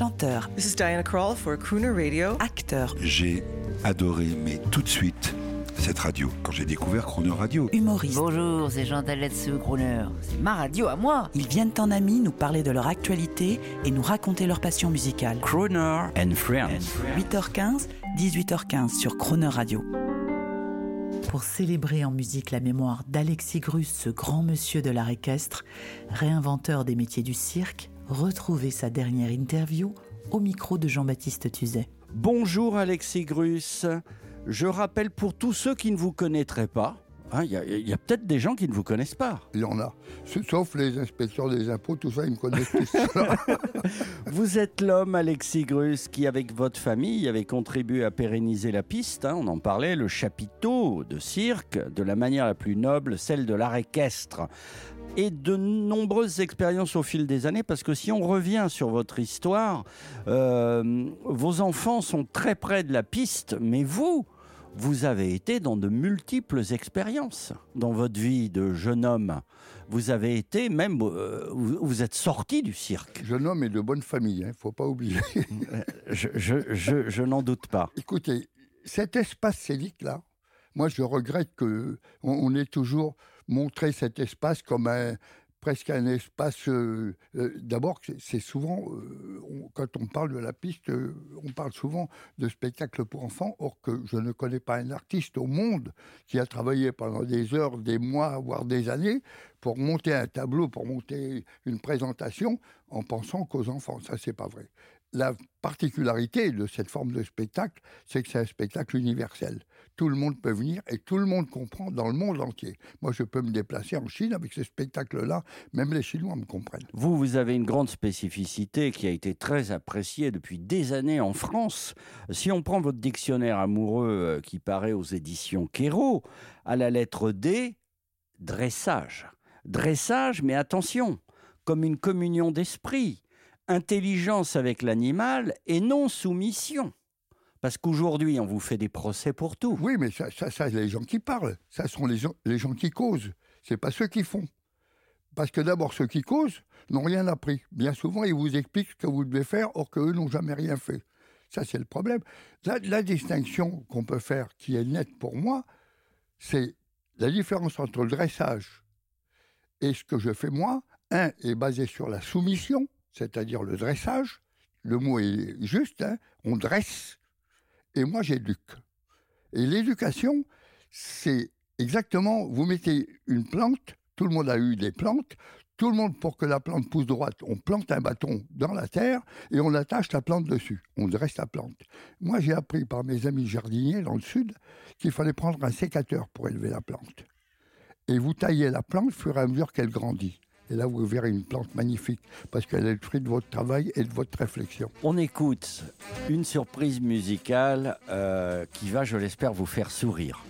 chanteur, This is Diana Krall for Crooner Radio. acteur, J'ai adoré, mais tout de suite, cette radio. Quand j'ai découvert Chrono Radio, humoriste. Bonjour, c'est Jean Taletsu Crooner. C'est ma radio à moi. Ils viennent en amis nous parler de leur actualité et nous raconter leur passion musicale. Croner and Friends. 8h15, 18h15 sur Croner Radio. Pour célébrer en musique la mémoire d'Alexis Grus, ce grand monsieur de l'art équestre, réinventeur des métiers du cirque, retrouvez sa dernière interview au micro de Jean-Baptiste Tuzet. Bonjour Alexis Grus. Je rappelle pour tous ceux qui ne vous connaîtraient pas, hein, il y a, peut-être des gens qui ne vous connaissent pas. Il y en a. Sauf les inspecteurs des impôts, tout ça, ils me connaissent tous. Vous êtes l'homme Alexis Grus qui, avec votre famille, avait contribué à pérenniser la piste. hein, on en parlait, le chapiteau de cirque, de la manière la plus noble, celle de l'art équestre. Et de nombreuses expériences au fil des années, parce que si on revient sur votre histoire, euh, vos enfants sont très près de la piste, mais vous, vous avez été dans de multiples expériences dans votre vie de jeune homme. Vous avez été même, euh, vous, êtes sorti du cirque. Jeune homme est de bonne famille, il ne faut pas oublier. Je, je, je, je n'en doute pas. Écoutez, cet espace scénique-là, moi je regrette que on, on ait toujours montré cet espace comme presque un espace. euh, euh, D'abord, c'est- souvent euh, quand on parle de la piste, on parle souvent de spectacle pour enfants. Or que je ne connais pas un artiste au monde qui a travaillé pendant des heures, des mois, voire des années pour monter un tableau, pour monter une présentation en pensant qu'aux enfants. Ça, c'est pas vrai. La particularité de cette forme de spectacle, c'est que c'est un spectacle universel. Tout le monde peut venir et tout le monde comprend dans le monde entier. Moi, je peux me déplacer en Chine avec ce spectacle-là, même les Chinois me comprennent. Vous, vous avez une grande spécificité qui a été très appréciée depuis des années en France. Si on prend votre dictionnaire amoureux euh, qui paraît aux éditions Quérault, à la lettre D, dressage. Dressage, mais attention, comme une communion d'esprit, intelligence avec l'animal et non soumission. Parce qu'aujourd'hui, on vous fait des procès pour tout. Oui, mais ça, ça, les gens qui parlent, ça sont les gens, les gens qui causent. C'est pas ceux qui font. Parce que d'abord, ceux qui causent n'ont rien appris. Bien souvent, ils vous expliquent ce que vous devez faire, or qu'eux n'ont jamais rien fait. Ça, c'est le problème. La, la distinction qu'on peut faire, qui est nette pour moi, c'est la différence entre le dressage et ce que je fais moi. Un est basé sur la soumission, c'est-à-dire le dressage. Le mot est juste, hein, on dresse, et moi j'éduque. Et l'éducation, c'est exactement, vous mettez une plante, tout le monde a eu des plantes, tout le monde, pour que la plante pousse droite, on plante un bâton dans la terre et on attache la plante dessus. On dresse la plante. Moi, j'ai appris par mes amis jardiniers dans le sud qu'il fallait prendre un sécateur pour élever la plante. Et vous taillez la plante au fur et à mesure qu'elle grandit. Et là, vous verrez une plante magnifique parce qu'elle est le fruit de votre travail et de votre réflexion. On écoute une surprise musicale euh, qui va, je l'espère, vous faire sourire.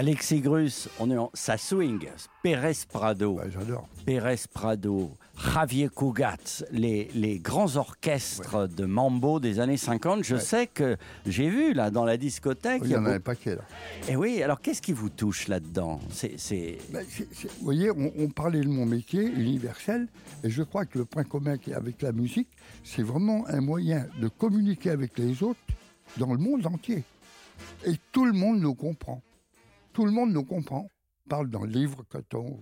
Alexis Grus, on est en ça swing, Pérez Prado, Ouais, J'adore. Pérez Prado, Javier Cugat, les, les grands orchestres de mambo des années 50. Je Ouais. sais que j'ai vu là dans la discothèque. Il y en a un paquet là. et oui, alors qu'est-ce qui vous touche là-dedans? C'est, c'est- vous voyez, on, on parlait de mon métier universel, et je crois que le point commun avec la musique, c'est vraiment un moyen de communiquer avec les autres dans le monde entier. Et tout le monde nous comprend. Tout le monde nous comprend. On parle dans le livre, quand on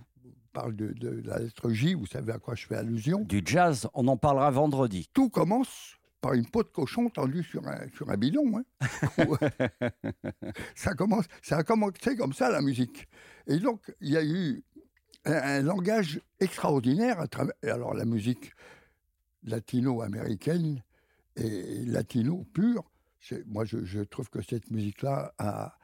parle de, de la lettre J, vous savez à quoi je fais allusion. Du jazz, on en parlera vendredi. Tout commence par une peau de cochon tendue sur un, sur un bidon. hein. ça, commence, ça a commencé comme ça, la musique. Et donc, il y a eu un, un langage extraordinaire à travers. Alors, la musique latino-américaine et latino pure, moi, je, je trouve que cette musique-là a,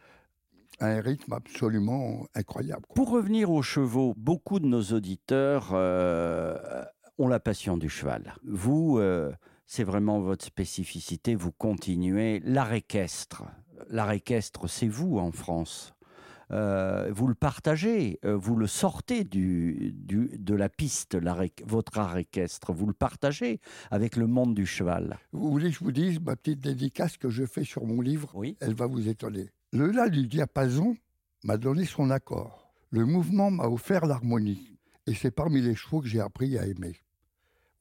un rythme absolument incroyable. quoi. Pour revenir aux chevaux, beaucoup de nos auditeurs euh, ont la passion du cheval. Vous, euh, c'est vraiment votre spécificité, vous continuez l'art équestre. L'art équestre, c'est vous en France. euh, vous le partagez, vous le sortez du, du- de la piste, l'art votre art équestre, vous le partagez avec le monde du cheval. Vous voulez que je vous dise ma petite dédicace que je fais sur mon livre? Oui. Elle va vous étonner. Le La du diapason m'a donné son accord. Le mouvement m'a offert l'harmonie. Et c'est parmi les chevaux que j'ai appris à aimer.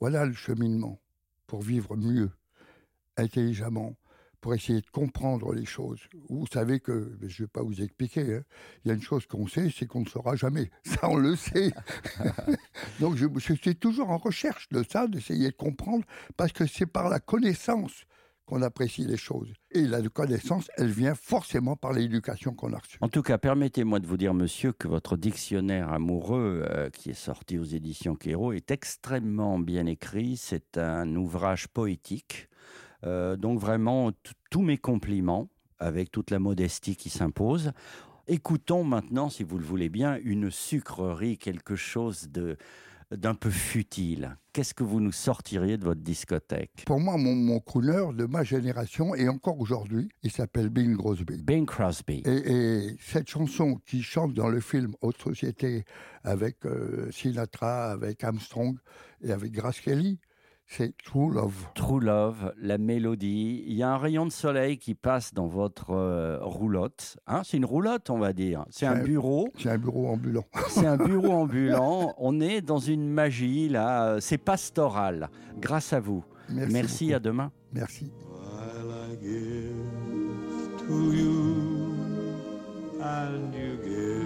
Voilà le cheminement pour vivre mieux, intelligemment, pour essayer de comprendre les choses. Vous savez que, je ne vais pas vous expliquer, hein, il y a une chose qu'on sait, c'est qu'on ne saura jamais. Ça, on le sait. Donc je, je suis toujours en recherche de ça, d'essayer de comprendre, parce que c'est par la connaissance qu'on apprécie les choses. Et la connaissance, elle vient forcément par l'éducation qu'on a reçue. En tout cas, permettez-moi de vous dire, monsieur, que votre dictionnaire amoureux, euh, qui est sorti aux éditions Kéro, est extrêmement bien écrit. C'est un ouvrage poétique. Euh, donc vraiment, tous mes compliments, avec toute la modestie qui s'impose. Écoutons maintenant, si vous le voulez bien, une sucrerie, quelque chose de d'un peu futile. Qu'est-ce que vous nous sortiriez de votre discothèque? Pour moi, mon, mon crooner de ma génération, et encore aujourd'hui, il s'appelle Bing Crosby. Bing Crosby. Et, et cette chanson qui chante dans le film Haute Société avec euh, Sinatra, avec Armstrong et avec Grace Kelly, c'est True Love. True Love, la mélodie. Il y a un rayon de soleil qui passe dans votre euh, roulotte. Hein, c'est une roulotte, on va dire. C'est un bureau. C'est un bureau ambulant. C'est un bureau ambulant. On est dans une magie, là. C'est pastoral. Grâce à vous. Merci. Merci, beaucoup. à demain. Merci. While I give to you and you give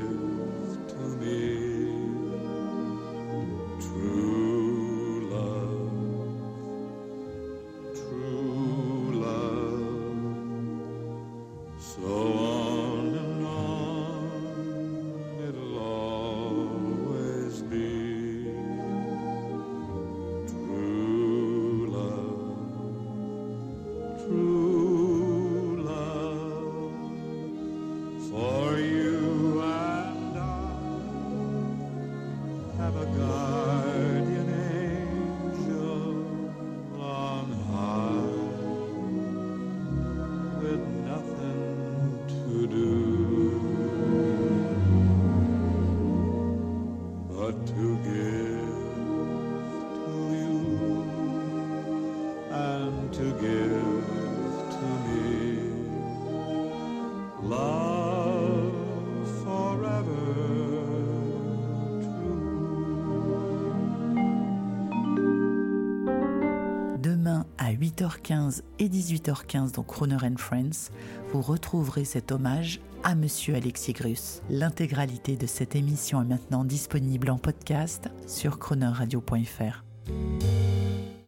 Demain à 8h15 et 18h15 dans Croner and Friends, vous retrouverez cet hommage à Monsieur Alexis Grus. L'intégralité de cette émission est maintenant disponible en podcast sur cronerradio.fr.